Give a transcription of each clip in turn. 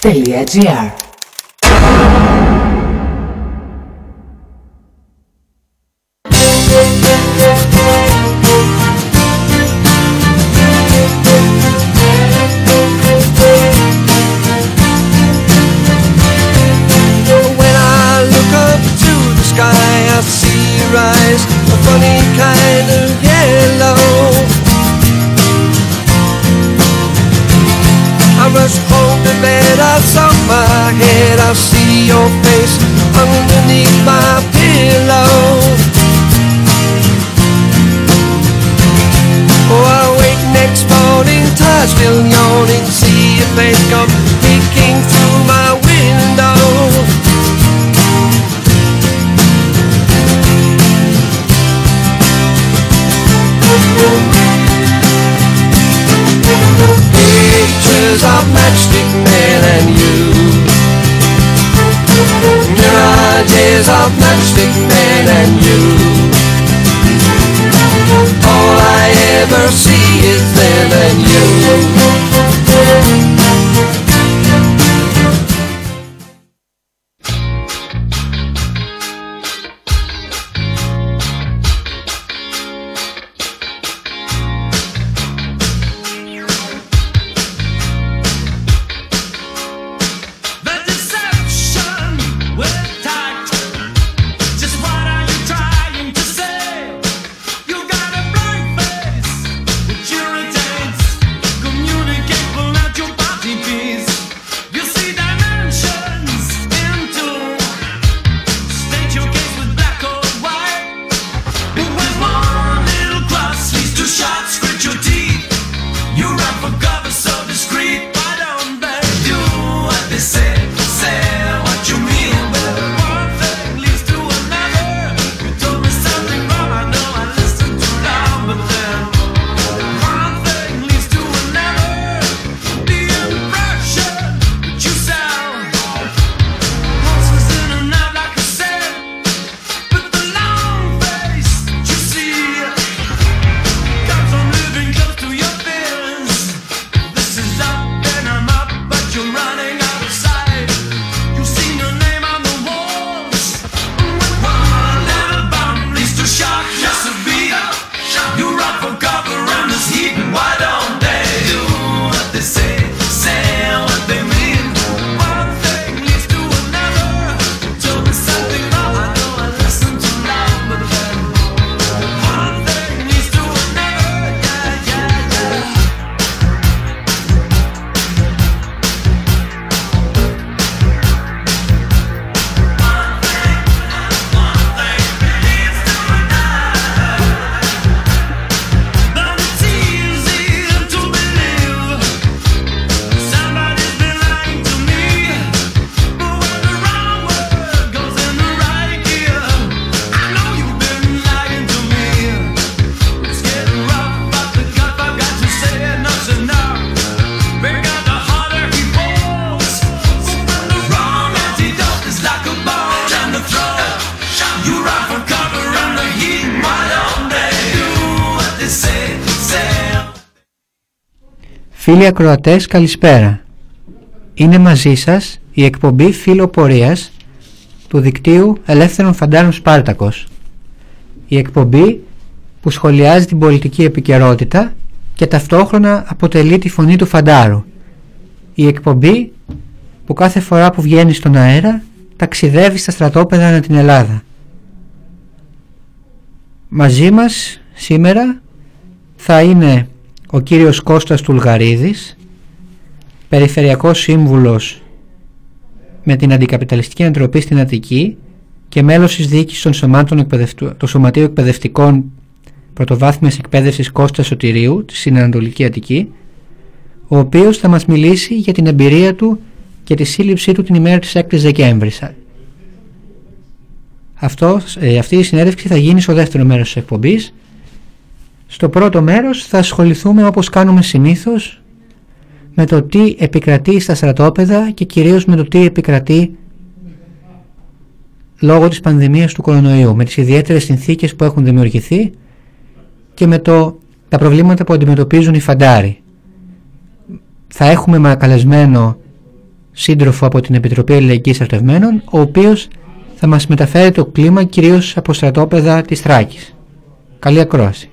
对呀这样 Φίλοι ακροατές καλησπέρα. Είναι μαζί σας η εκπομπή Φίλο του δικτύου Ελεύθερων Φαντάρων Σπάρτακος. Η εκπομπή που σχολιάζει την πολιτική επικαιρότητα και ταυτόχρονα αποτελεί τη φωνή του Φαντάρου. Η εκπομπή που κάθε φορά που βγαίνει στον αέρα ταξιδεύει στα στρατόπεδα ανά την Ελλάδα. Μαζί μας σήμερα θα είναι ο κύριος Κώστας Τουλγαρίδης, Περιφερειακός Σύμβουλος με την Αντικαπιταλιστική Αντροπή στην Αττική και μέλος της διοίκησης των σωμάτων του Σωματείου Εκπαιδευτικών Πρωτοβάθμιας Εκπαίδευσης Κώστας Σωτηρίου στην Ανατολική Αττική, ο οποίος θα μας μιλήσει για την εμπειρία του και τη σύλληψή του την ημέρα της 6ης Δεκέμβρης. Ε, αυτή η συνέντευξη θα γίνει στο δεύτερο μέρος της εκπομπής στο πρώτο μέρος θα ασχοληθούμε όπως κάνουμε συνήθως με το τι επικρατεί στα στρατόπεδα και κυρίως με το τι επικρατεί λόγω της πανδημίας του κορονοϊού, με τις ιδιαίτερες συνθήκες που έχουν δημιουργηθεί και με το, τα προβλήματα που αντιμετωπίζουν οι φαντάροι. Θα έχουμε καλεσμένο σύντροφο από την Επιτροπή Ελληνικής Στρατευμένων, ο οποίος θα μας μεταφέρει το κλίμα κυρίως από στρατόπεδα της Θράκης. Καλή ακρόαση.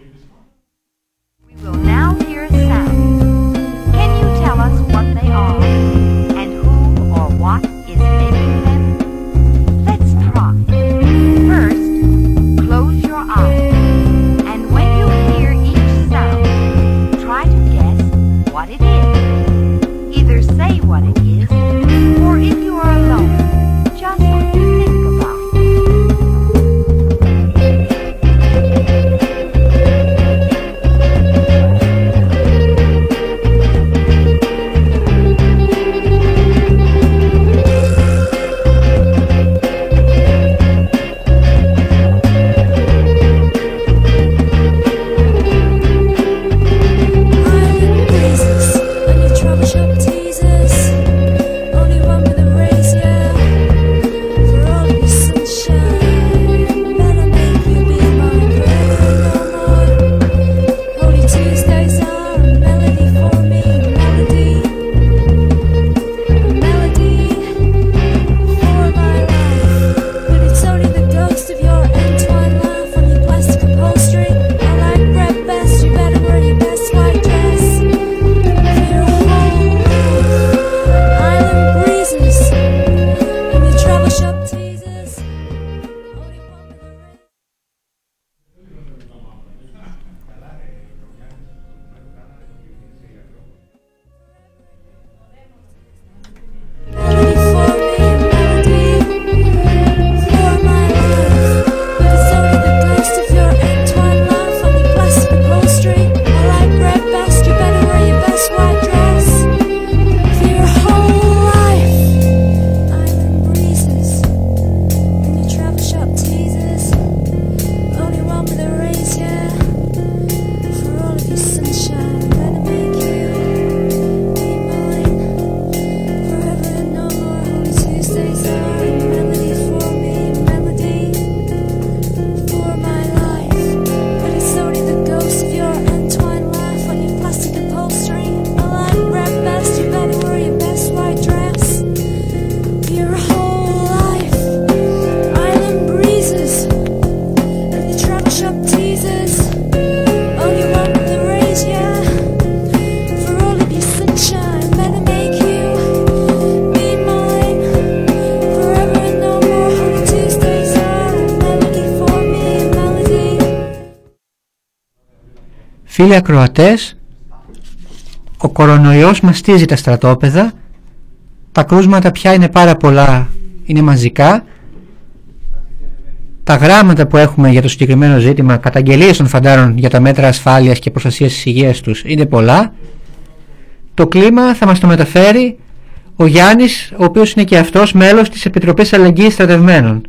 Φίλοι ακροατές, ο κορονοϊός μαστίζει τα στρατόπεδα, τα κρούσματα πια είναι πάρα πολλά, είναι μαζικά. Τα γράμματα που έχουμε για το συγκεκριμένο ζήτημα, καταγγελίες των φαντάρων για τα μέτρα ασφάλειας και προστασίας της υγείας τους είναι πολλά. Το κλίμα θα μας το μεταφέρει ο Γιάννης, ο οποίος είναι και αυτός μέλος της Επιτροπής Αλληλεγγύης Στρατευμένων.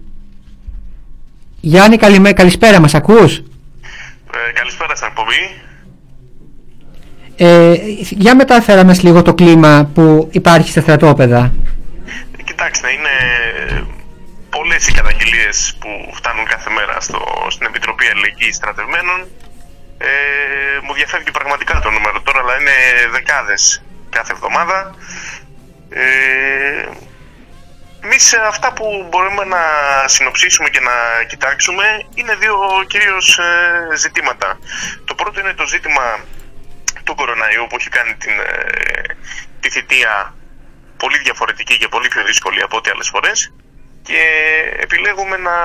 Γιάννη, καλησπέρα, μας ακούς; Ε, καλησπέρα στην εκπομπή. Ε, για μετάφερα μας λίγο το κλίμα που υπάρχει στα στρατόπεδα. Κοιτάξτε, είναι πολλές οι καταγγελίες που φτάνουν κάθε μέρα στο, στην Επιτροπή Αλληλεγγύης Στρατευμένων. Ε, μου διαφεύγει πραγματικά το νούμερο τώρα, αλλά είναι δεκάδες κάθε εβδομάδα. Ε, Εμείς αυτά που μπορούμε να συνοψίσουμε και να κοιτάξουμε είναι δύο κυρίως ε, ζητήματα. Το πρώτο είναι το ζήτημα του κοροναϊού που έχει κάνει την, ε, τη θητεία πολύ διαφορετική και πολύ πιο δύσκολη από ό,τι άλλες φορές και επιλέγουμε να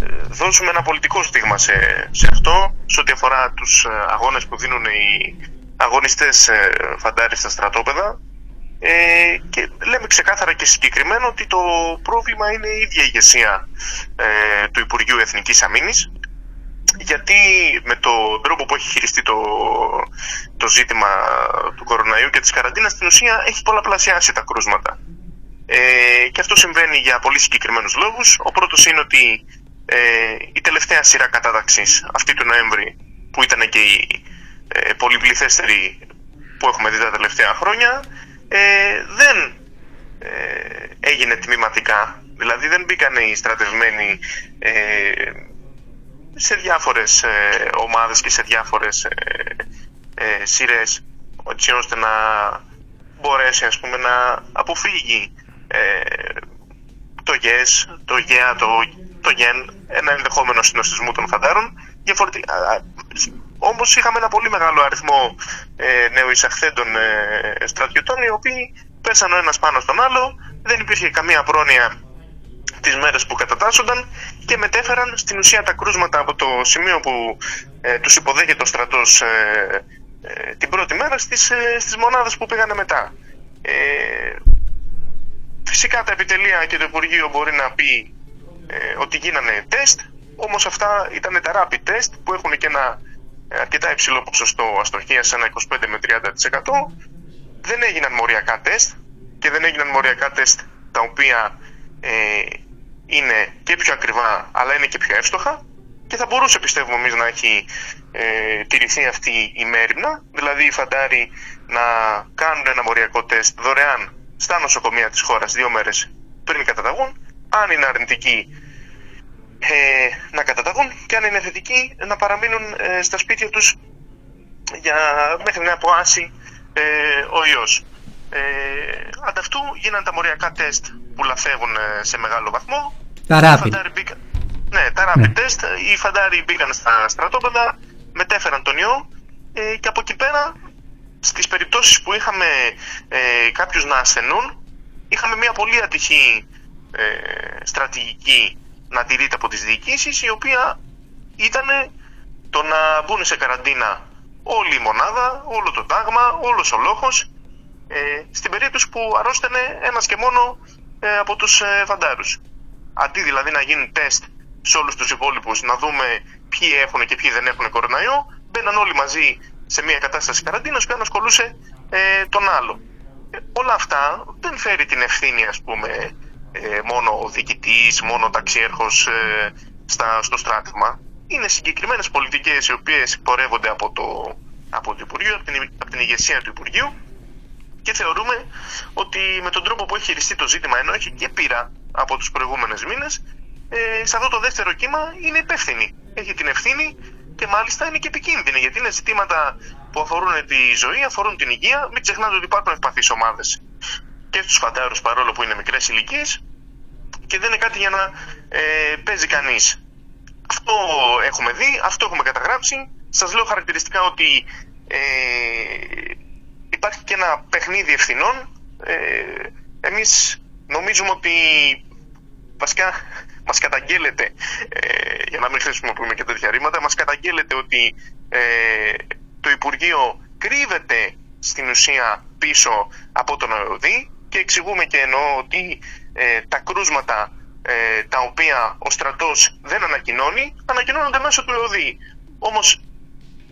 ε, δώσουμε ένα πολιτικό στίγμα σε, σε αυτό σε ό,τι αφορά τους ε, αγώνες που δίνουν οι αγωνιστές φαντάρι στα στρατόπεδα. Ε, και λέμε ξεκάθαρα και συγκεκριμένο ότι το πρόβλημα είναι η ίδια ηγεσία ε, του Υπουργείου Εθνικής Αμήνης γιατί με τον τρόπο που έχει χειριστεί το, το ζήτημα του κοροναϊού και της καραντίνας στην ουσία έχει πολλαπλασιάσει τα κρούσματα. Ε, και αυτό συμβαίνει για πολύ συγκεκριμένους λόγους. Ο πρώτος είναι ότι ε, η τελευταία σειρά κατάταξης αυτή του Νοέμβρη που ήταν και η ε, πολυπληθέστερη που έχουμε δει τα τελευταία χρόνια ε, δεν ε, έγινε τμήματικά. Δηλαδή δεν μπήκαν οι στρατευμένοι ε, σε διάφορες ε, ομάδες και σε διάφορες ε, ε, σειρές έτσι ώστε να μπορέσει ας πούμε να αποφύγει ε, το yes, το yeah, το, το gen, ένα ενδεχόμενο συνοστισμό των φαντάρων. Διαφορετικά, όμως είχαμε ένα πολύ μεγάλο αριθμό ε, νεοεισαχθέντων ε, στρατιωτών οι οποίοι πέσαν ο ένας πάνω στον άλλο, δεν υπήρχε καμία πρόνοια τις μέρες που κατατάσσονταν και μετέφεραν στην ουσία τα κρούσματα από το σημείο που ε, τους υποδέχεται ο στρατός ε, ε, την πρώτη μέρα στις, ε, στις μονάδες που πήγανε μετά. Ε, φυσικά τα επιτελεία και το Υπουργείο μπορεί να πει ότι γίνανε τεστ, όμως αυτά ήταν τα rapid test που έχουν και ένα αρκετά υψηλό ποσοστό αστοχίας, ένα 25 με 30%. Δεν έγιναν μοριακά τεστ και δεν έγιναν μοριακά τεστ τα οποία είναι και πιο ακριβά αλλά είναι και πιο εύστοχα και θα μπορούσε πιστεύουμε εμείς να έχει ε, τηρηθεί αυτή η μέρημνα, δηλαδή οι φαντάροι να κάνουν ένα μοριακό τεστ δωρεάν στα νοσοκομεία της χώρας δύο μέρες πριν καταταγούν, αν είναι αρνητικοί ε, να καταταγούν και αν είναι θετικοί να παραμείνουν ε, στα σπίτια τους για, μέχρι να αποάσει ε, ο ιός. Ε, ανταυτού γίνανε τα μοριακά τεστ που λαθεύουν ε, σε μεγάλο βαθμό. Τα rapid. Ναι, τα rapid ναι. test. Οι φαντάροι μπήκαν στα στρατόπεδα, μετέφεραν τον ιό ε, και από εκεί πέρα στις περιπτώσεις που είχαμε ε, κάποιους να ασθενούν είχαμε μια πολύ ατυχή ε, στρατηγική να τηρείται από τις διοικήσεις η οποία ήταν το να μπουν σε καραντίνα όλη η μονάδα, όλο το τάγμα, όλος ο λόγος ε, στην περίπτωση που αρρώστενε ένας και μόνο ε, από τους ε, φαντάρους. Αντί δηλαδή να γίνουν τεστ σε όλους τους υπόλοιπους, να δούμε ποιοι έχουν και ποιοι δεν έχουν κοροναϊό, μπαίναν όλοι μαζί σε μια κατάσταση καραντίνας που ένας κολούσε ε, τον άλλο. Ε, όλα αυτά δεν φέρει την ευθύνη ας πούμε ε, μόνο ο διοικητής, μόνο ο ταξιέρχος ε, στα, στο στράτευμα. Είναι συγκεκριμένες πολιτικές οι οποίες πορεύονται από το, από το Υπουργείο, από την, από την ηγεσία του Υπουργείου και θεωρούμε ότι με τον τρόπο που έχει χειριστεί το ζήτημα ενώ έχει και πείρα από τους προηγούμενες μήνες ε, σε αυτό το δεύτερο κύμα είναι υπεύθυνη. Έχει την ευθύνη και μάλιστα είναι και επικίνδυνη γιατί είναι ζητήματα που αφορούν τη ζωή, αφορούν την υγεία. Μην ξεχνάτε ότι υπάρχουν ευπαθείς ομάδες και στους φαντάρους παρόλο που είναι μικρές ηλικίες και δεν είναι κάτι για να ε, παίζει κανείς. Αυτό έχουμε δει, αυτό έχουμε καταγράψει. Σας λέω χαρακτηριστικά ότι ε, υπάρχει και ένα παιχνίδι ευθυνών. Ε, εμείς νομίζουμε ότι βασικά μας καταγγέλλεται, ε, για να μην χρησιμοποιούμε και τέτοια ρήματα, μας καταγγέλλεται ότι ε, το Υπουργείο κρύβεται στην ουσία πίσω από τον ΟΕΟΔΗ και εξηγούμε και εννοώ ότι ε, τα κρούσματα ε, τα οποία ο στρατός δεν ανακοινώνει, ανακοινώνονται μέσω του ΟΕΟΔΗ. Όμως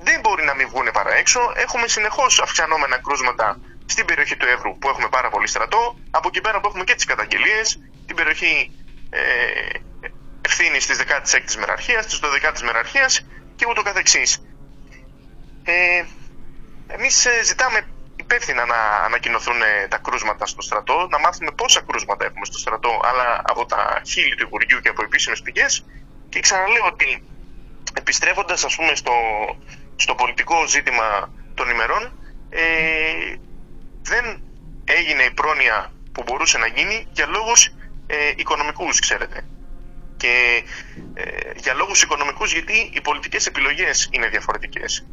δεν μπορεί να μην βγουν παρά έξω. Έχουμε συνεχώς αυξανόμενα κρούσματα στην περιοχή του Εύρου που έχουμε πάρα πολύ στρατό, από εκεί πέρα που έχουμε και τις καταγγελίες, την περιοχή ε, ευθύνη της 16ης μεραρχίας, της 12ης μεραρχίας και ούτω καθεξής. Ε, εμείς ε, ζητάμε υπεύθυνα να ανακοινωθούν ε, τα κρούσματα στο στρατό, να μάθουμε πόσα κρούσματα έχουμε στο στρατό, αλλά από τα χείλη του Υπουργείου και από επίσημες πηγές. Και ξαναλέω ότι επιστρέφοντας, ας πούμε, στο, στο πολιτικό ζήτημα των ημερών, ε, δεν έγινε η πρόνοια που μπορούσε να γίνει για λόγους ε, οικονομικούς, ξέρετε. Και ε, για λόγους οικονομικούς γιατί οι πολιτικές επιλογές είναι διαφορετικές.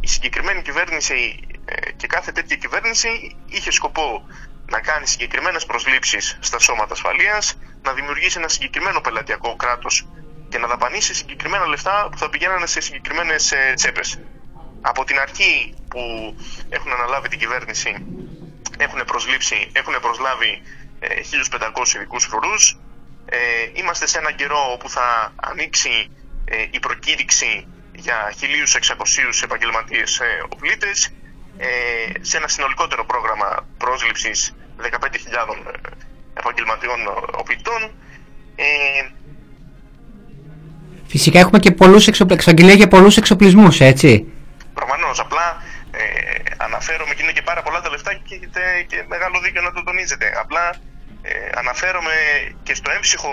Η συγκεκριμένη κυβέρνηση ε, και κάθε τέτοια κυβέρνηση είχε σκοπό να κάνει συγκεκριμένες προσλήψεις στα σώματα ασφαλείας, να δημιουργήσει ένα συγκεκριμένο πελατειακό κράτος και να δαπανίσει συγκεκριμένα λεφτά που θα πηγαίνανε σε συγκεκριμένες ε, τσέπες. Από την αρχή που έχουν αναλάβει την κυβέρνηση έχουν, προσλήψει, έχουν προσλάβει 1.500 ειδικούς φρουρούς. Ε, είμαστε σε έναν καιρό όπου θα ανοίξει ε, η προκήρυξη για 1.600 επαγγελματίες ε, οπλίτες ε, σε ένα συνολικότερο πρόγραμμα πρόσληψης 15.000 ε, επαγγελματιών οπλιτών. Ε, Φυσικά έχουμε και πολλούς εξαγγελία για πολλούς εξοπλισμούς, έτσι. Προφανώς, απλά ε, αναφέρομαι και είναι και πάρα πολλά τα λεφτά και έχετε και μεγάλο δίκιο να το τονίζετε. Απλά ε, αναφέρομαι και στο έμψυχο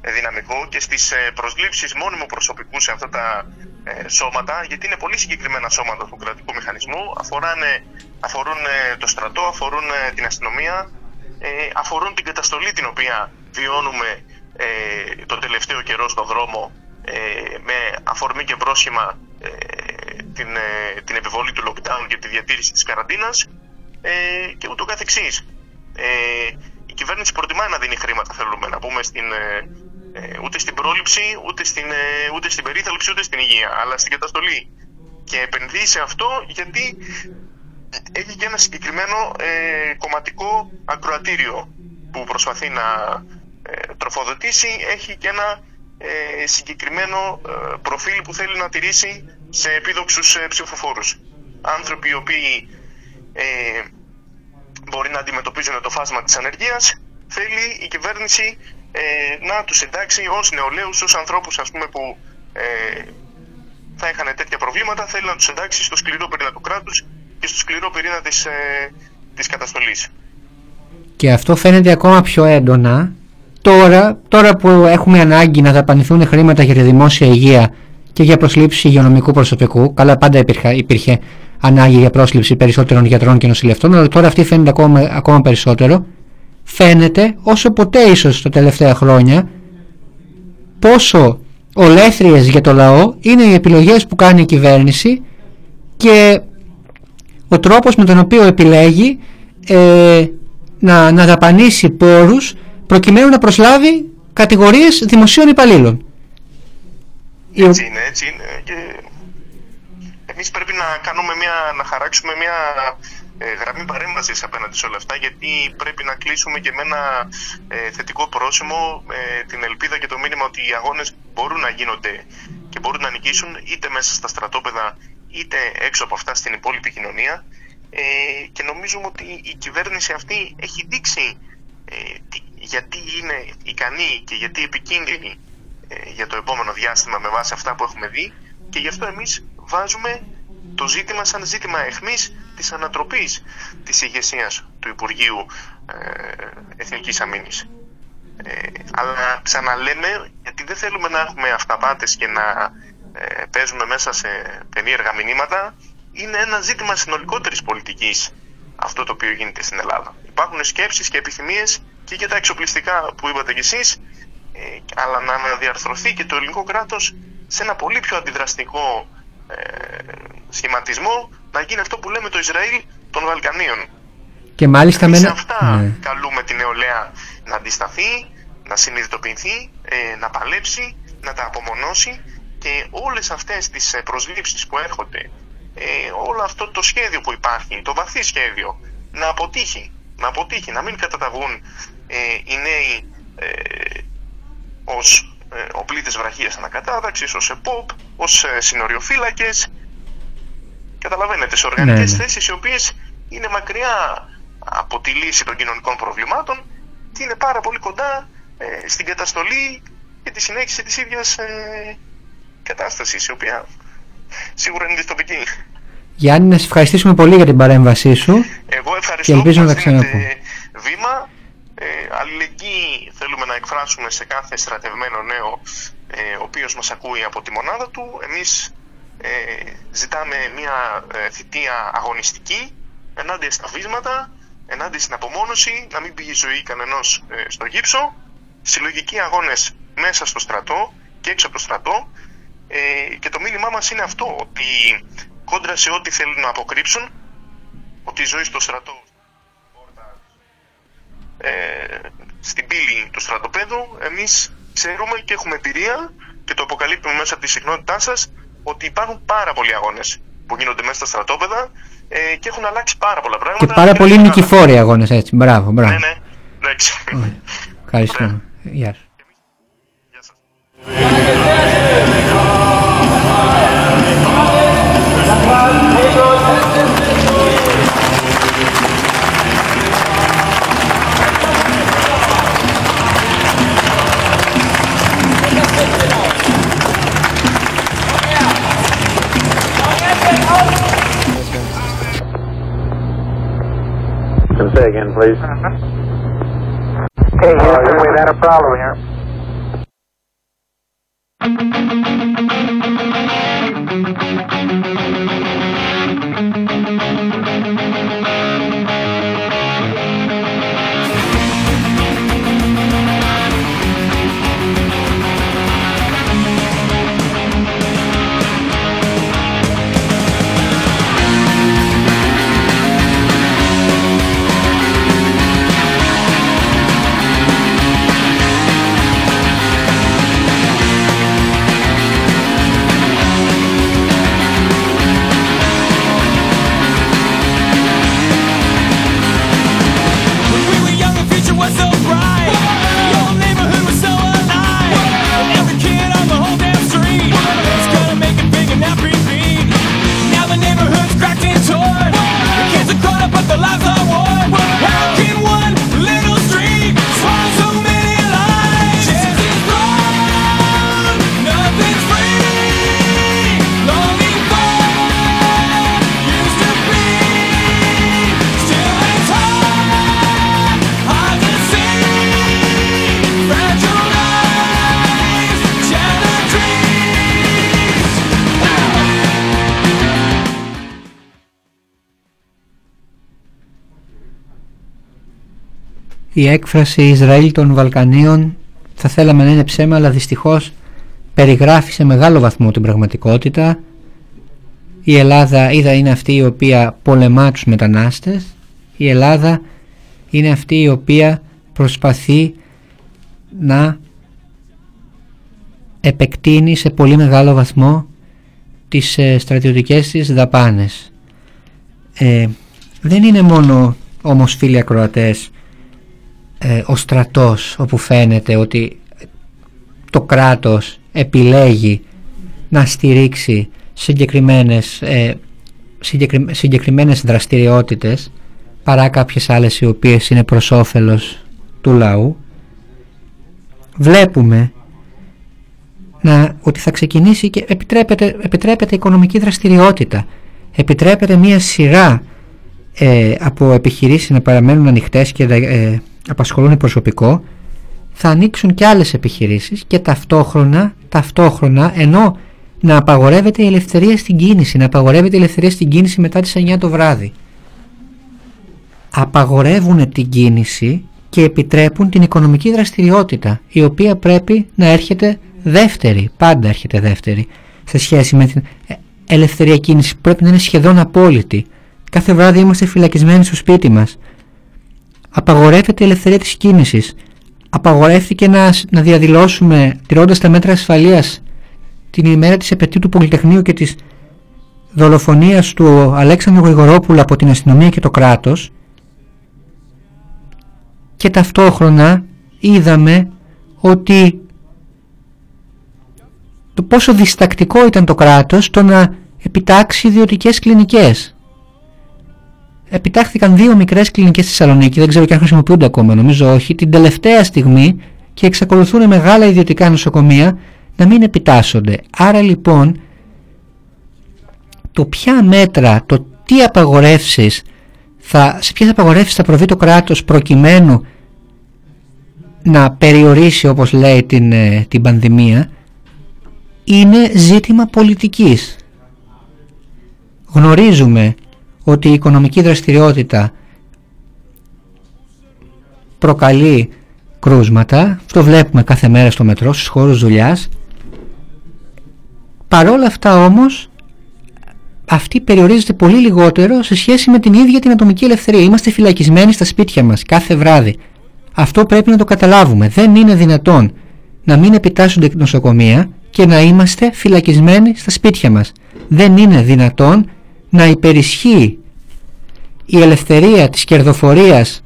δυναμικό και στις ε, προσλήψεις μόνιμου προσωπικού σε αυτά τα ε, σώματα, γιατί είναι πολύ συγκεκριμένα σώματα του κρατικού μηχανισμού, αφορούν το στρατό, αφορούν την αστυνομία, αφορούν την καταστολή την οποία βιώνουμε τον τελευταίο καιρό στον δρόμο με αφορμή και πρόσχημα την, την επιβολή του lockdown και τη διατήρηση της καραντίνας και ούτω καθεξής. η κυβέρνηση προτιμάει να δίνει χρήματα, θέλουμε να πούμε, στην, ε, ούτε στην πρόληψη, ούτε στην, ε, ούτε στην περίθαλψη, ούτε στην υγεία, αλλά στην καταστολή. Και επενδύει σε αυτό γιατί έχει και ένα συγκεκριμένο ε, κομματικό ακροατήριο που προσπαθεί να ε, τροφοδοτήσει, έχει και ένα ε, συγκεκριμένο προφίλ που θέλει να τηρήσει σε επίδοξους ψηφοφόρους. Άνθρωποι οι οποίοι μπορεί να αντιμετωπίζουν το φάσμα της ανεργίας, θέλει η κυβέρνηση ε, να τους εντάξει ως νεολαίους, ως ανθρώπους ας πούμε, που ε, θα είχαν τέτοια προβλήματα, θέλει να τους εντάξει στο σκληρό πυρήνα του κράτους και στο σκληρό πυρήνα της, ε, της καταστολής. Και αυτό φαίνεται ακόμα πιο έντονα τώρα, τώρα που έχουμε ανάγκη να δαπανηθούν χρήματα για τη δημόσια υγεία και για προσλήψη υγειονομικού προσωπικού. Καλά, πάντα υπήρχε, υπήρχε ανάγκη για πρόσληψη περισσότερων γιατρών και νοσηλευτών, αλλά τώρα αυτή φαίνεται ακόμα, ακόμα περισσότερο φαίνεται όσο ποτέ ίσως τα τελευταία χρόνια πόσο ολέθριες για το λαό είναι οι επιλογές που κάνει η κυβέρνηση και ο τρόπος με τον οποίο επιλέγει ε, να, να δαπανίσει πόρους προκειμένου να προσλάβει κατηγορίες δημοσίων υπαλλήλων. Έτσι είναι, έτσι είναι. Και εμείς πρέπει να κάνουμε μια, να χαράξουμε μια ε, γραμμή παρέμβασης απέναντι σε όλα αυτά, γιατί πρέπει να κλείσουμε και με ένα ε, θετικό πρόσημο ε, την ελπίδα και το μήνυμα ότι οι αγώνες μπορούν να γίνονται και μπορούν να νικήσουν είτε μέσα στα στρατόπεδα είτε έξω από αυτά στην υπόλοιπη κοινωνία. Ε, και νομίζουμε ότι η κυβέρνηση αυτή έχει δείξει ε, γιατί είναι ικανή και γιατί επικίνδυνη για το επόμενο διάστημα με βάση αυτά που έχουμε δει και γι' αυτό εμείς βάζουμε το ζήτημα σαν ζήτημα εχμής της ανατροπής της ηγεσίας του Υπουργείου ε, Εθνικής Αμήνης. Ε, αλλά ξαναλέμε, γιατί δεν θέλουμε να έχουμε αυταπάτες και να ε, παίζουμε μέσα σε περίεργα μηνύματα, είναι ένα ζήτημα συνολικότερης πολιτικής αυτό το οποίο γίνεται στην Ελλάδα. Υπάρχουν σκέψεις και επιθυμίες και για τα εξοπλιστικά που είπατε κι εσείς, ε, αλλά να αναδιαρθρωθεί και το ελληνικό κράτος σε ένα πολύ πιο αντιδραστικό ε, σχηματισμό να γίνει αυτό που λέμε το Ισραήλ των Βαλκανίων. Και μάλιστα με... Σε αυτά ναι. καλούμε την νεολαία να αντισταθεί, να συνειδητοποιηθεί, ε, να παλέψει, να τα απομονώσει και όλες αυτές τις ε, προσλήψεις που έρχονται, ε, όλο αυτό το σχέδιο που υπάρχει, το βαθύ σχέδιο, να αποτύχει, να αποτύχει, να μην καταταγούν ε, οι νέοι ε, ως ε, οπλίτες βραχίας ανακατάταξης, ως ΕΠΟΠ, ως ε, συνοριοφύλακες. Καταλαβαίνετε, σε οργανικές ναι, ναι. θέσεις οι οποίες είναι μακριά από τη λύση των κοινωνικών προβλημάτων και είναι πάρα πολύ κοντά ε, στην καταστολή και τη συνέχιση της ίδιας ε, κατάστασης, η οποία σίγουρα είναι δυστοπική. Γιάννη, να σε ευχαριστήσουμε πολύ για την παρέμβασή σου. Εγώ ευχαριστώ και ελπίζω να τα Βήμα ε, αλληλεγγύη θέλουμε να εκφράσουμε σε κάθε στρατευμένο νέο ε, ο οποίος μας ακούει από τη μονάδα του. Εμείς ε, ζητάμε μια ε, θητεία αγωνιστική ενάντια στα βίσματα, ενάντια στην απομόνωση, να μην πήγε η ζωή κανενός ε, στο γύψο, συλλογικοί αγώνες μέσα στο στρατό και έξω από το στρατό ε, και το μήνυμά μας είναι αυτό, ότι κόντρα σε ό,τι θέλουν να αποκρύψουν, ότι η ζωή στο στρατό ε, στην πύλη του στρατοπέδου εμείς ξέρουμε και έχουμε εμπειρία και το αποκαλύπτουμε μέσα από τη συχνότητά σας ότι υπάρχουν πάρα πολλοί αγώνες που γίνονται μέσα στα στρατόπεδα ε, και έχουν αλλάξει πάρα πολλά πράγματα. Και πάρα πολλοί νικηφόροι αγώνες έτσι. Μπράβο, μπράβο. Ναι, ναι. Εντάξει. Ευχαριστώ. Γεια σας. Say again, please. Okay, uh, we've had a problem here. Η έκφραση Ισραήλ των Βαλκανίων θα θέλαμε να είναι ψέμα αλλά δυστυχώς περιγράφει σε μεγάλο βαθμό την πραγματικότητα η Ελλάδα είδα είναι αυτή η οποία πολεμά τους μετανάστες η Ελλάδα είναι αυτή η οποία προσπαθεί να επεκτείνει σε πολύ μεγάλο βαθμό τις ε, στρατιωτικές της δαπάνες. Ε, δεν είναι μόνο όμως φίλοι ακροατές ε, ο στρατός όπου φαίνεται ότι το κράτος επιλέγει να στηρίξει συγκεκριμένες, ε, συγκεκριμένες δραστηριότητες παρά κάποιες άλλες οι οποίες είναι προς όφελος του λαού. Βλέπουμε να, ότι θα ξεκινήσει και επιτρέπεται, επιτρέπεται οικονομική δραστηριότητα. Επιτρέπεται μια σειρά ε, από επιχειρήσεις να παραμένουν ανοιχτές και ε, απασχολούν προσωπικό θα ανοίξουν και άλλες επιχειρήσεις και ταυτόχρονα, ταυτόχρονα ενώ να απαγορεύεται η ελευθερία στην κίνηση, να απαγορεύεται η ελευθερία στην κίνηση μετά τις 9 το βράδυ. Απαγορεύουν την κίνηση και επιτρέπουν την οικονομική δραστηριότητα, η οποία πρέπει να έρχεται δεύτερη, πάντα έρχεται δεύτερη, σε σχέση με την ελευθερία κίνηση που πρέπει να είναι σχεδόν απόλυτη. Κάθε βράδυ είμαστε φυλακισμένοι στο σπίτι μας. Απαγορεύεται η ελευθερία της κίνησης. Απαγορεύτηκε να, να διαδηλώσουμε τηρώντας τα μέτρα ασφαλείας την ημέρα της επαιτίου του Πολυτεχνείου και της δολοφονίας του Αλέξανδρου Γρηγορόπουλου από την αστυνομία και το κράτος και ταυτόχρονα είδαμε ότι το πόσο διστακτικό ήταν το κράτος το να επιτάξει ιδιωτικές κλινικές. Επιτάχθηκαν δύο μικρές κλινικές στη Θεσσαλονίκη, δεν ξέρω και αν χρησιμοποιούνται ακόμα, νομίζω όχι, την τελευταία στιγμή και εξακολουθούν μεγάλα ιδιωτικά νοσοκομεία να μην επιτάσσονται. Άρα λοιπόν το ποια μέτρα, το τι απαγορεύσεις θα, σε ποιες απαγορεύσεις θα προβεί το κράτος προκειμένου να περιορίσει όπως λέει την, ε, την πανδημία είναι ζήτημα πολιτικής. Γνωρίζουμε ότι η οικονομική δραστηριότητα προκαλεί κρούσματα, αυτό βλέπουμε κάθε μέρα στο μετρό, στους χώρους δουλειάς. Παρόλα αυτά όμως, αυτή περιορίζεται πολύ λιγότερο σε σχέση με την ίδια την ατομική ελευθερία. Είμαστε φυλακισμένοι στα σπίτια μας κάθε βράδυ. Αυτό πρέπει να το καταλάβουμε. Δεν είναι δυνατόν να μην επιτάσσονται νοσοκομεία και να είμαστε φυλακισμένοι στα σπίτια μας. Δεν είναι δυνατόν να υπερισχύει η ελευθερία της κερδοφορίας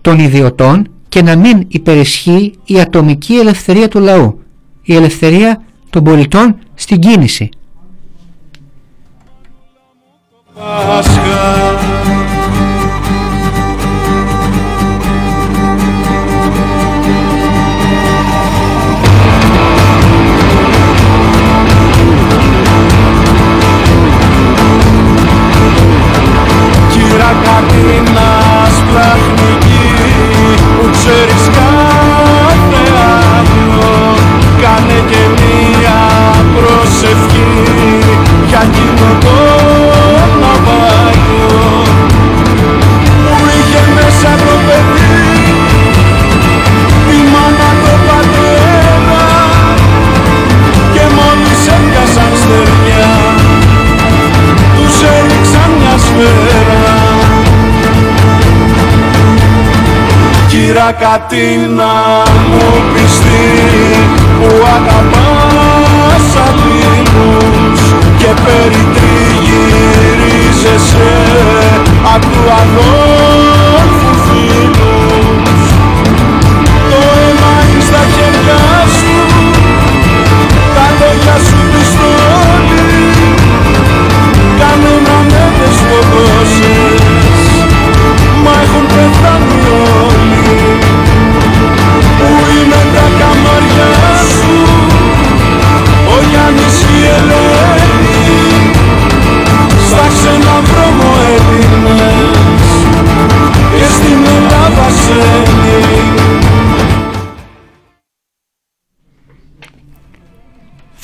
των ιδιωτών και να μην υπερισχύει η ατομική ελευθερία του λαού, η ελευθερία των πολιτών στην κίνηση. Κατίνα Κατίνα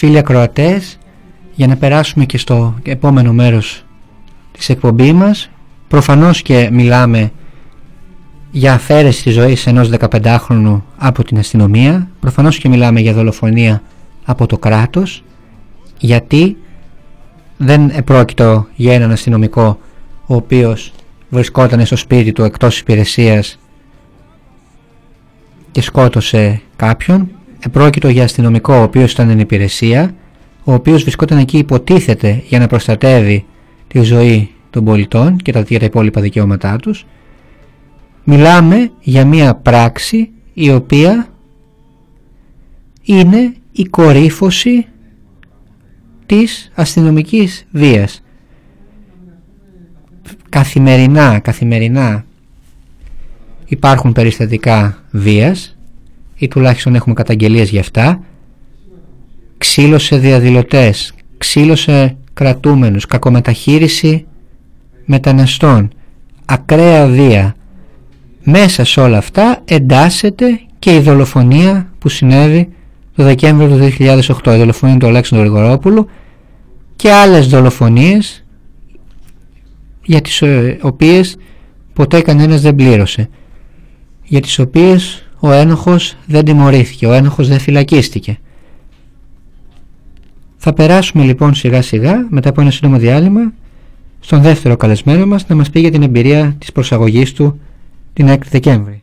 Φίλοι ακροατές, για να περάσουμε και στο επόμενο μέρος της εκπομπής μας, προφανώς και μιλάμε για αφαίρεση της ζωής ενός 15χρονου από την αστυνομία. Προφανώς και μιλάμε για δολοφονία από το κράτος γιατί δεν επρόκειτο για έναν αστυνομικό ο οποίος βρισκόταν στο σπίτι του εκτός υπηρεσίας και σκότωσε κάποιον. Επρόκειτο για αστυνομικό ο οποίος ήταν εν υπηρεσία, ο οποίος βρισκόταν εκεί υποτίθεται για να προστατεύει τη ζωή των πολιτών και τα, τα υπόλοιπα δικαιώματά τους. Μιλάμε για μία πράξη η οποία είναι η κορύφωση της αστυνομικής βίας. Καθημερινά, καθημερινά υπάρχουν περιστατικά βίας ή τουλάχιστον έχουμε καταγγελίες γι' αυτά. Ξύλωσε διαδηλωτές, ξύλωσε κρατούμενους, κακομεταχείριση μεταναστών, ακραία βία. Μέσα σε όλα αυτά εντάσσεται και η δολοφονία που συνέβη το Δεκέμβριο του 2008, η δολοφονία του Αλέξανδρου Γρηγορόπουλου και άλλες δολοφονίες για τις ε, οποίες ποτέ κανένας δεν πλήρωσε για τις οποίες ο ένοχος δεν τιμωρήθηκε, ο ένοχος δεν φυλακίστηκε. Θα περάσουμε λοιπόν σιγά σιγά μετά από ένα σύντομο διάλειμμα στον δεύτερο καλεσμένο μας να μας πει για την εμπειρία της προσαγωγής του την 6η Δεκέμβρη.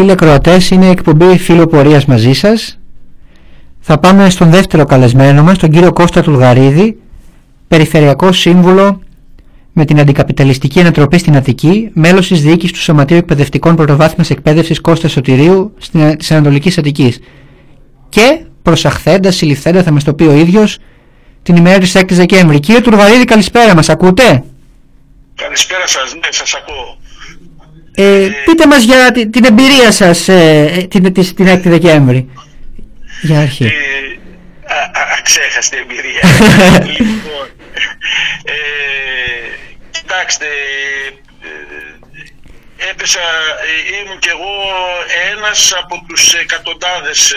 Φίλοι ακροατές, είναι εκπομπή φιλοπορίας μαζί σας. Θα πάμε στον δεύτερο καλεσμένο μας, τον κύριο Κώστα Τουλγαρίδη, Περιφερειακό Σύμβουλο με την Αντικαπιταλιστική Ανατροπή στην Αττική, μέλος της Διοίκησης του Σωματείου Εκπαιδευτικών Πρωτοβάθμιας Εκπαίδευσης Κώστα Σωτηρίου της Ανατολικής Αττικής. Και προσαχθέντα, συλληφθέντα, θα μας το πει ο ίδιος, την ημέρα της 6 Δεκέμβρη. Κύριε Τουλγαρίδη, καλησπέρα μας, ακούτε; Καλησπέρα σας, ναι, σας ακούω. Ε, πείτε μας για την, εμπειρία σας ε, την, την, την 6η Δεκέμβρη. Για αρχή. Ε, αξέχαστη εμπειρία. λοιπόν, ε, κοιτάξτε, ε, έπεσα, ήμουν κι εγώ ένας από τους εκατοντάδες,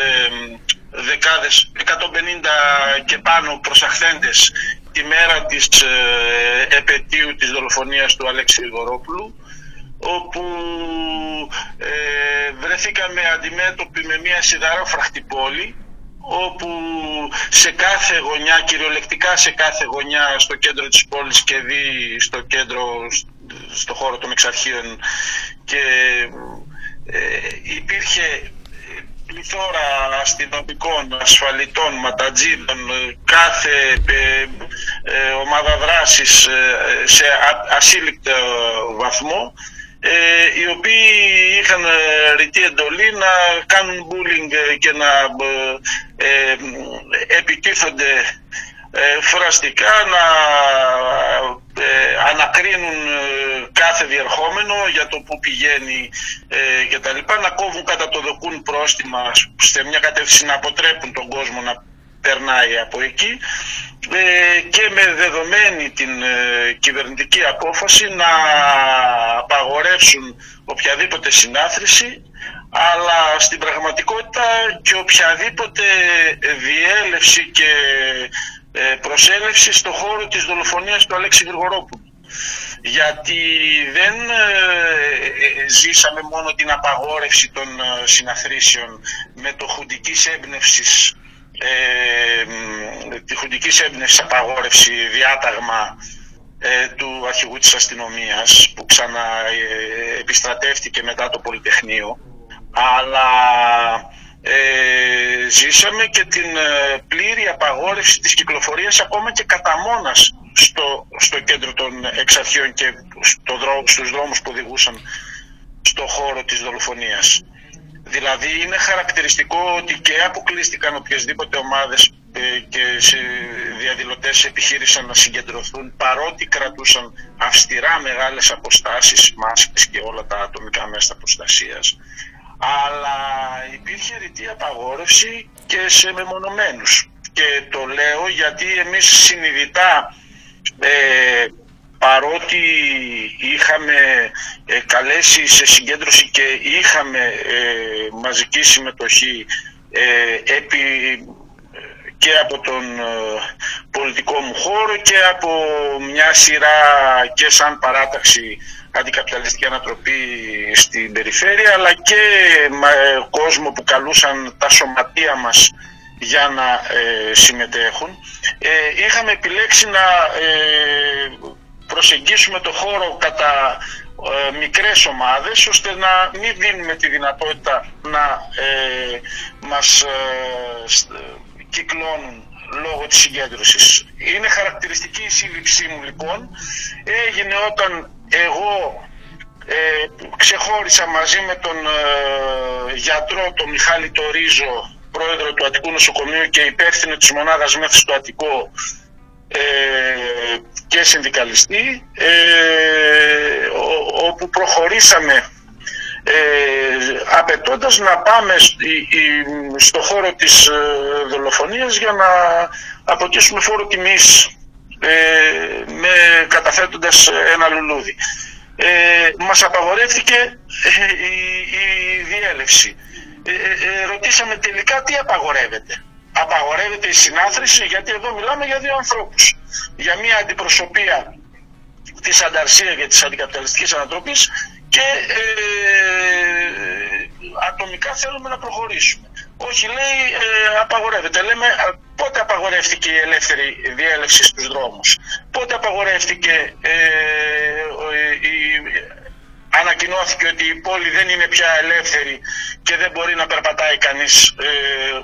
δεκάδες, 150 και πάνω προσαχθέντες τη μέρα της επαιτίου της δολοφονίας του Αλέξη Γρηγορόπουλου όπου ε, βρεθήκαμε αντιμέτωποι με μια σιδαρόφραχτη πόλη όπου σε κάθε γωνιά, κυριολεκτικά σε κάθε γωνιά στο κέντρο της πόλης και δει στο κέντρο, στο χώρο των εξαρχείων και ε, υπήρχε πληθώρα αστυνομικών, ασφαλιτών, ματατζίδων, κάθε ε, ε ομάδα δράσης ε, σε ασύλληπτο βαθμό ε, οι οποίοι είχαν ε, ρητή εντολή να κάνουν bullying ε, και να ε, επιτίθονται φραστικά, να ανακρίνουν κάθε διερχόμενο για το που πηγαίνει και τα λοιπά, να κόβουν κατά το δοκούν πρόστιμα σε μια κατεύθυνση να αποτρέπουν τον κόσμο να περνάει από εκεί ε, και με δεδομένη την ε, κυβερνητική απόφαση να απαγορεύσουν οποιαδήποτε συνάθρηση αλλά στην πραγματικότητα και οποιαδήποτε διέλευση και ε, προσέλευση στο χώρο της δολοφονίας του Αλέξη Γρηγορόπουλου. Γιατί δεν ζήσαμε μόνο την απαγόρευση των συναθρήσεων με το χουντικής έμπνευσης ε, τη χουντική έμπνευση απαγόρευση διάταγμα ε, αρχηγού της αστυνομίας που ξαναεπιστρατεύτηκε μετά το Πολυτεχνείο αλλά ε, ζήσαμε και την ε, πλήρη απαγόρευση της κυκλοφορίας ακόμα και κατά μόνας στο, στο κέντρο των εξαρχείων και στο δρόμο, στους δρόμους που οδηγούσαν στο χώρο της δολοφονίας. Δηλαδή είναι χαρακτηριστικό ότι και αποκλείστηκαν οποιασδήποτε ομάδες ε, και σε διαδηλωτές επιχείρησαν να συγκεντρωθούν παρότι κρατούσαν αυστηρά μεγάλες αποστάσεις, μάσκες και όλα τα ατομικά μέσα προστασίας αλλά υπήρχε ρητή απαγόρευση και σε μεμονωμένους. Και το λέω γιατί εμείς συνειδητά ε, παρότι είχαμε ε, καλέσει σε συγκέντρωση και είχαμε ε, μαζική συμμετοχή ε, επί, και από τον πολιτικό μου χώρο και από μια σειρά και σαν παράταξη αντικαπιταλιστική ανατροπή στην περιφέρεια αλλά και κόσμο που καλούσαν τα σωματεία μας για να συμμετέχουν. είχαμε επιλέξει να προσεγγίσουμε το χώρο κατά ε, μικρές ομάδες ώστε να μην δίνουμε τη δυνατότητα να ε, μας ε, κυκλώνουν λόγω της συγκέντρωσης. Είναι χαρακτηριστική η σύλληψή μου λοιπόν. Έγινε όταν εγώ ε, ξεχώρισα μαζί με τον γιατρό τον Μιχάλη Τορίζο πρόεδρο του Αττικού Νοσοκομείου και υπεύθυνο της μονάδας μέθης του Αττικό και συνδικαλιστή ε, όπου προχωρήσαμε ε, απαιτώντας να πάμε στο χώρο της ε, δολοφονίας για να αποτίσουμε φόρο τιμής ε, με, καταθέτοντας ένα λουλούδι. Ε, μας απαγορεύτηκε ε, η, η διέλευση. ρωτήσαμε τελικά τι απαγορεύεται απαγορεύεται η συνάθρηση γιατί εδώ μιλάμε για δύο ανθρώπους. Για μια αντιπροσωπεία της ανταρσίας και της αντικαπιταλιστικής ανατροπής και ε, ατομικά θέλουμε να προχωρήσουμε. Όχι λέει ε, απαγορεύεται. Λέμε πότε απαγορεύτηκε η ελεύθερη διέλευση στους δρόμους; Πότε απαγορεύτηκε ε, η ανακοινώθηκε ότι η πόλη δεν είναι πια ελεύθερη και δεν μπορεί να περπατάει κανείς ε,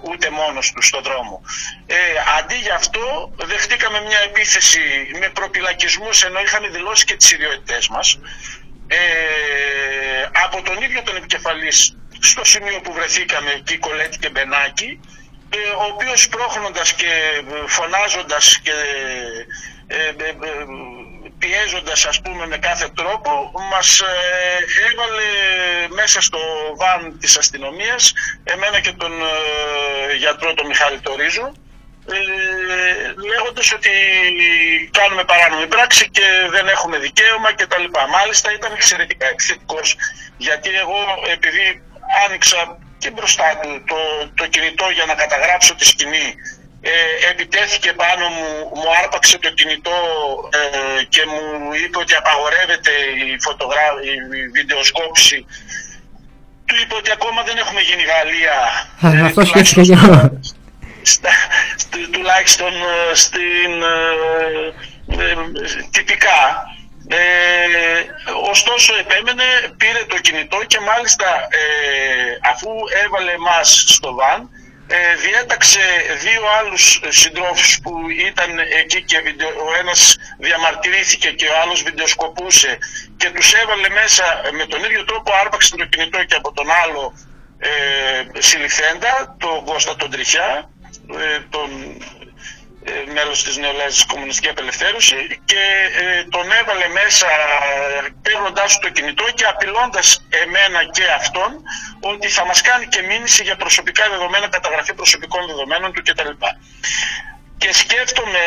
ούτε μόνος του στον δρόμο. Ε, αντί για αυτό δεχτήκαμε μια επίθεση με προπυλακισμούς ενώ είχαμε δηλώσει και τις ιδιότητές μας ε, από τον ίδιο τον επικεφαλής στο σημείο που βρεθήκαμε εκεί Κολέτη και Μπενάκη ε, ο οποίος πρόχνοντας και φωνάζοντας και ε, πιέζοντας ας πούμε με κάθε τρόπο μας ε, έβαλε μέσα στο βαν της αστυνομίας εμένα και τον ε, γιατρό τον Μιχάλη Τορίζο ε, λέγοντας ότι κάνουμε παράνομη πράξη και δεν έχουμε δικαίωμα και τα λοιπά. Μάλιστα ήταν εξαιρετικά επιθετικός γιατί εγώ επειδή άνοιξα και μπροστά του το, το κινητό για να καταγράψω τη σκηνή ε, επιτέθηκε πάνω μου, μου άρπαξε το κινητό ε, και μου είπε ότι απαγορεύεται η, φωτογρά... η βιντεοσκόπηση. Του είπε ότι ακόμα δεν έχουμε γίνει Γαλλία. Ε, αυτό σκέφτηκα και Τουλάχιστον ε, στην ε, τυπικά. Ε, ωστόσο επέμενε, πήρε το κινητό και μάλιστα αφού έβαλε μας στο βαν ε, διέταξε δύο άλλους συντρόφους που ήταν εκεί και ο ένας διαμαρτυρήθηκε και ο άλλος βιντεοσκοπούσε και τους έβαλε μέσα με τον ίδιο τρόπο άρπαξε το κινητό και από τον άλλο ε, συλληφθέντα, τον Κώστα τον Τριχιά, ε, τον ε, μέλος της Νεολαίας Κομμουνιστικής Απελευθέρωσης και ε, τον έβαλε μέσα παίρνοντάς του το κινητό και απειλώντας εμένα και αυτόν ότι θα μας κάνει και μήνυση για προσωπικά δεδομένα, καταγραφή προσωπικών δεδομένων του κτλ. Και σκέφτομαι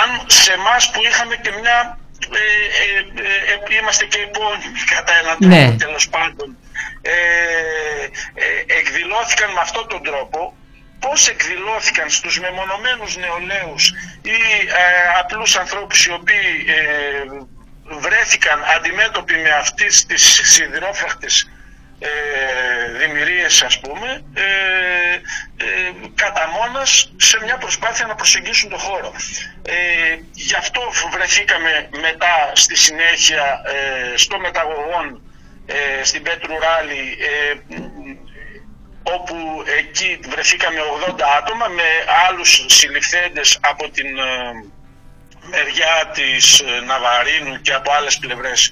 αν σε εμάς που είχαμε και μια ε, ε, είμαστε και επώνυμοι κατά έναν τρόπο ναι. τέλος πάντων εκδηλώθηκαν με αυτόν τον τρόπο πώς εκδηλώθηκαν στους μεμονωμένους νεολαίους ή ε, απλούς ανθρώπους οι οποίοι ε, βρέθηκαν αντιμέτωποι με αυτές τις σιδηρόφραχτες ε, δημιουργίες ας πούμε ε, ε, κατά μόνας σε μια προσπάθεια να προσεγγίσουν το χώρο. Ε, γι' αυτό βρεθήκαμε μετά στη συνέχεια ε, στο μεταγωγόν ε, στην Πέτρου Ράλη όπου εκεί βρεθήκαμε 80 άτομα με άλλους συλληφθέντες από την μεριά της Ναβαρίνου και από άλλες πλευρές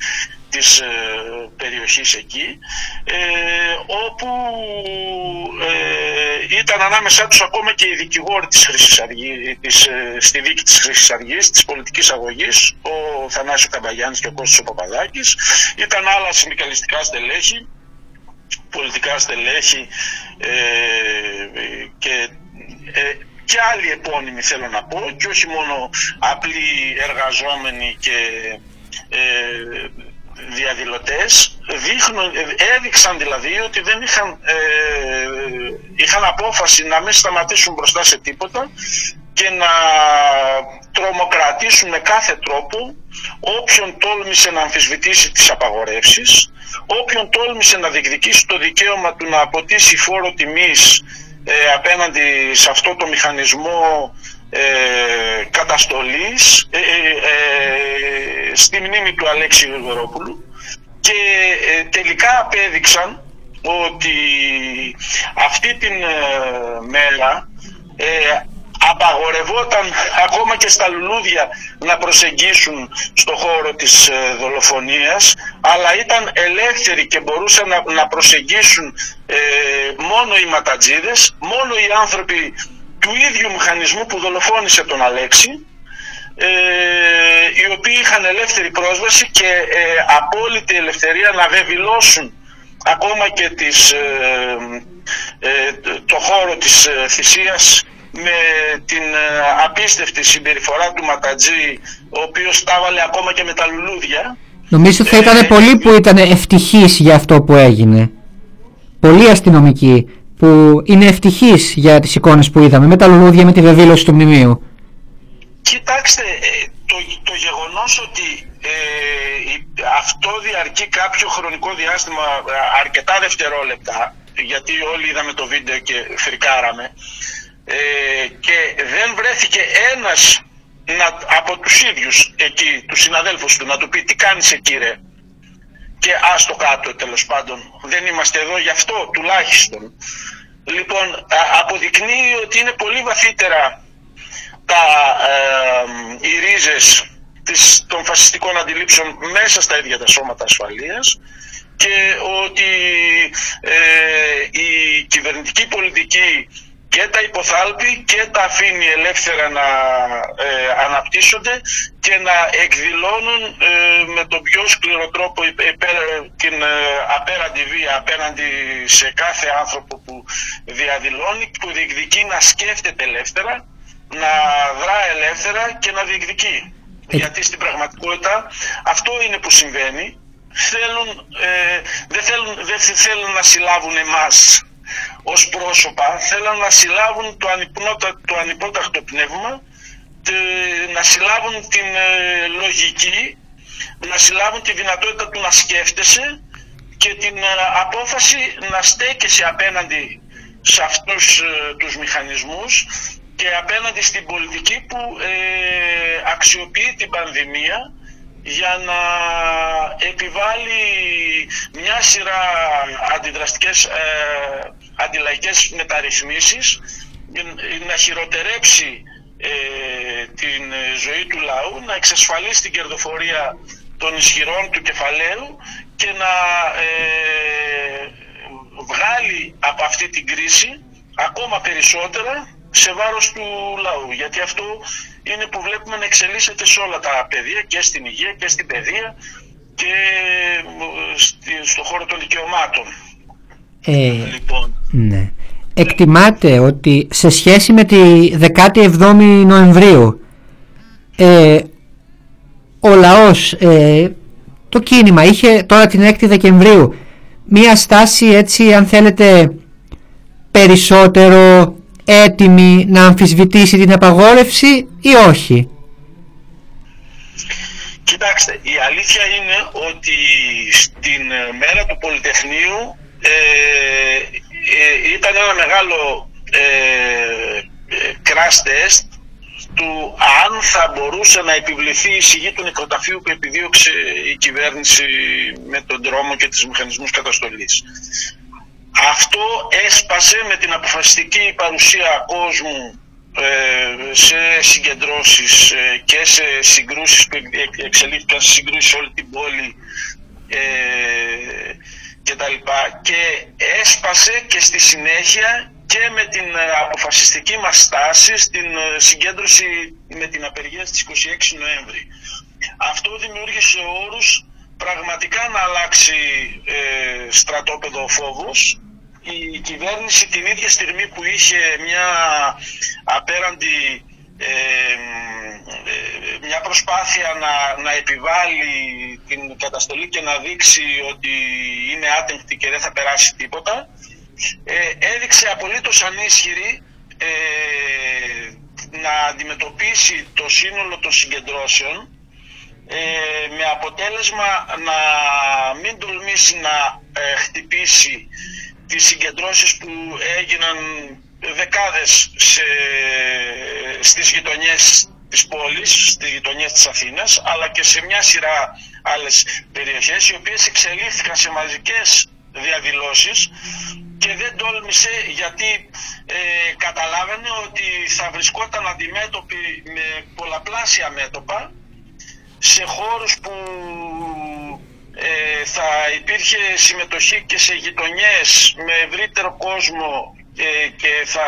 της ε, περιοχής εκεί ε, όπου ε, ήταν ανάμεσά τους ακόμα και οι δικηγόροι της Χρυσής Αυγή, της, ε, στη δίκη της Χρυσής Αυγής, της πολιτικής αγωγής ο Θανάσης Καμπαγιάννης και ο Κώστας ο Παπαδάκης. Ήταν άλλα συνδικαλιστικά στελέχη πολιτικά στελέχη ε, και και άλλοι επώνυμοι θέλω να πω και όχι μόνο απλοί εργαζόμενοι και ε, διαδηλωτές δείχνουν, έδειξαν δηλαδή ότι δεν είχαν, ε, είχαν απόφαση να μην σταματήσουν μπροστά σε τίποτα και να τρομοκρατήσουν με κάθε τρόπο όποιον τόλμησε να αμφισβητήσει τις απαγορεύσεις, όποιον τόλμησε να διεκδικήσει το δικαίωμα του να αποτίσει φόρο τιμής ε, απέναντι σε αυτό το μηχανισμό ε, καταστολής ε, ε, στη μνήμη του Αλέξη Γρηγορόπουλου. Και τελικά απέδειξαν ότι αυτή την μέρα απαγορευόταν ακόμα και στα λουλούδια να προσεγγίσουν στο χώρο της δολοφονίας αλλά ήταν ελεύθεροι και μπορούσαν να, προσεγγίσουν μόνο οι ματατζίδες, μόνο οι άνθρωποι του ίδιου μηχανισμού που δολοφόνησε τον Αλέξη ε, οι οποίοι είχαν ελεύθερη πρόσβαση και ε, απόλυτη ελευθερία να βεβηλώσουν ακόμα και τις, ε, ε, το χώρο της θυσίας με την απίστευτη συμπεριφορά του Ματατζή ο οποίος τα έβαλε ακόμα και με τα λουλούδια Νομίζω θα ήταν πολλοί που ήταν ευτυχείς για αυτό που έγινε. Πολλοί αστυνομικοί που είναι ευτυχής για τις εικόνες που είδαμε με τα λουλούδια, με τη βεβήλωση του μνημείου. Κοιτάξτε, ε, το, το γεγονός ότι ε, αυτό διαρκεί κάποιο χρονικό διάστημα ε, αρκετά δευτερόλεπτα γιατί όλοι είδαμε το βίντεο και φρικάραμε ε, και δεν βρέθηκε ένας να, από τους ίδιους εκεί, τους συναδέλφους του, να του πει τι κάνεις εκεί ρε; Και άστο κάτω τέλος πάντων. Δεν είμαστε εδώ γι' αυτό τουλάχιστον. Λοιπόν, αποδεικνύει ότι είναι πολύ βαθύτερα τα, ε, οι ρίζες της, των φασιστικών αντιλήψεων μέσα στα ίδια τα σώματα ασφαλείας και ότι ε, η κυβερνητική πολιτική και τα υποθάλπει και τα αφήνει ελεύθερα να ε, αναπτύσσονται και να εκδηλώνουν ε, με τον πιο σκληρό τρόπο την ε, απέραντη βία απέναντι σε κάθε άνθρωπο που διαδηλώνει, που διεκδικεί να σκέφτεται ελεύθερα, να δρά ελεύθερα και να διεκδικεί. Γιατί στην πραγματικότητα αυτό είναι που συμβαίνει. Θέλουν, δεν, θέλουν, δεν θέλουν να συλλάβουν εμάς ως πρόσωπα θέλαν να συλλάβουν το, το ανυπόταχτο πνεύμα, να συλλάβουν την ε, λογική, να συλλάβουν τη δυνατότητα του να σκέφτεσαι και την ε, απόφαση να στέκεσαι απέναντι σε αυτούς ε, τους μηχανισμούς και απέναντι στην πολιτική που αξιοποιεί την πανδημία για να επιβάλλει μια σειρά αντιδραστικές ε, αντιλαϊκές μεταρρυθμίσεις να χειροτερέψει ε, την ζωή του λαού, να εξασφαλίσει την κερδοφορία των ισχυρών του κεφαλαίου και να ε, βγάλει από αυτή την κρίση ακόμα περισσότερα σε βάρος του λαού. Γιατί αυτό είναι που βλέπουμε να εξελίσσεται σε όλα τα πεδία και στην υγεία και στην παιδεία και στο χώρο των δικαιωμάτων. Ε, λοιπόν. Ναι. Εκτιμάται ότι σε σχέση με τη 17η Νοεμβρίου ε, ο λαός, ε, το κίνημα είχε τώρα την 6η Δεκεμβρίου μία στάση έτσι αν θέλετε περισσότερο έτοιμη να αμφισβητήσει την απαγόρευση ή όχι; Κοιτάξτε, η αλήθεια είναι ότι στην μέρα του Πολυτεχνείου ε, ε, ήταν ένα μεγάλο ε, ε, crash test του αν θα μπορούσε να επιβληθεί η σιγή του νεκροταφείου που επιδίωξε η κυβέρνηση με τον δρόμο και τις μηχανισμούς καταστολής. Αυτό έσπασε με την αποφασιστική παρουσία κόσμου ε, σε συγκεντρώσεις ε, και σε συγκρούσεις που εξελίχθηκαν σε συγκρούσεις σε όλη την πόλη ε, και τα λοιπά και έσπασε και στη συνέχεια και με την αποφασιστική μας στάση στην συγκέντρωση με την απεργία στις 26 Νοέμβρη. Αυτό δημιούργησε όρους πραγματικά να αλλάξει ε, στρατόπεδο φόβος η κυβέρνηση την ίδια στιγμή που είχε μια απέραντη ε, ε, μια προσπάθεια να, να επιβάλλει την καταστολή και να δείξει ότι είναι άτεγκτη και δεν θα περάσει τίποτα ε, έδειξε απολύτως ανίσχυρη ε, να αντιμετωπίσει το σύνολο των συγκεντρώσεων με αποτέλεσμα να μην τολμήσει να χτυπήσει τις συγκεντρώσεις που έγιναν δεκάδες σε, στις γειτονιές της πόλης, στις γειτονιές της Αθήνας, αλλά και σε μια σειρά άλλες περιοχές, οι οποίες εξελίχθηκαν σε μαζικές διαδηλώσεις και δεν τόλμησε γιατί ε, καταλάβαινε ότι θα βρισκόταν αντιμέτωποι με πολλαπλάσια μέτωπα σε χώρους που ε, θα υπήρχε συμμετοχή και σε γειτονιές με ευρύτερο κόσμο ε, και θα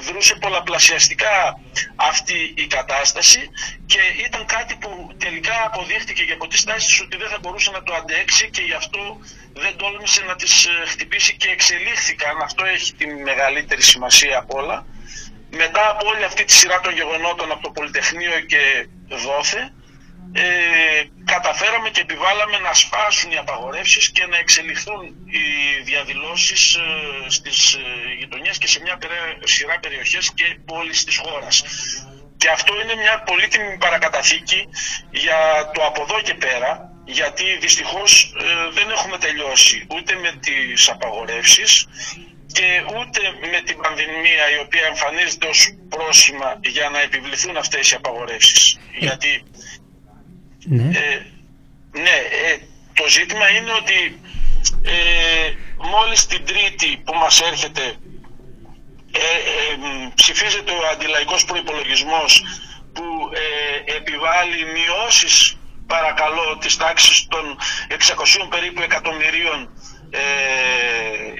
δρούσε πολλαπλασιαστικά αυτή η κατάσταση και ήταν κάτι που τελικά αποδείχτηκε και από τις τάσεις ότι δεν θα μπορούσε να το αντέξει και γι' αυτό δεν τόλμησε να τις ε, χτυπήσει και εξελίχθηκαν. Αυτό έχει τη μεγαλύτερη σημασία από όλα. Μετά από όλη αυτή τη σειρά των γεγονότων από το Πολυτεχνείο και δόθε, ε, καταφέραμε και επιβάλαμε να σπάσουν οι απαγορεύσεις και να εξελιχθούν οι διαδηλώσεις ε, στις ε, γειτονιές και σε μια σειρά περιοχές και πόλεις της χώρας. Και αυτό είναι μια πολύτιμη παρακαταθήκη για το από εδώ και πέρα, γιατί δυστυχώς ε, δεν έχουμε τελειώσει ούτε με τις απαγορεύσεις και ούτε με την πανδημία η οποία εμφανίζεται ως πρόσημα για να επιβληθούν αυτές οι απαγορεύσεις. Γιατί ναι. Ε, ναι, ε, το ζήτημα είναι ότι ε, μόλις την Τρίτη που μας έρχεται ε, ε ψηφίζεται ο αντιλαϊκός προϋπολογισμός που ε, επιβάλλει μειώσεις παρακαλώ της τάξης των 600 περίπου εκατομμυρίων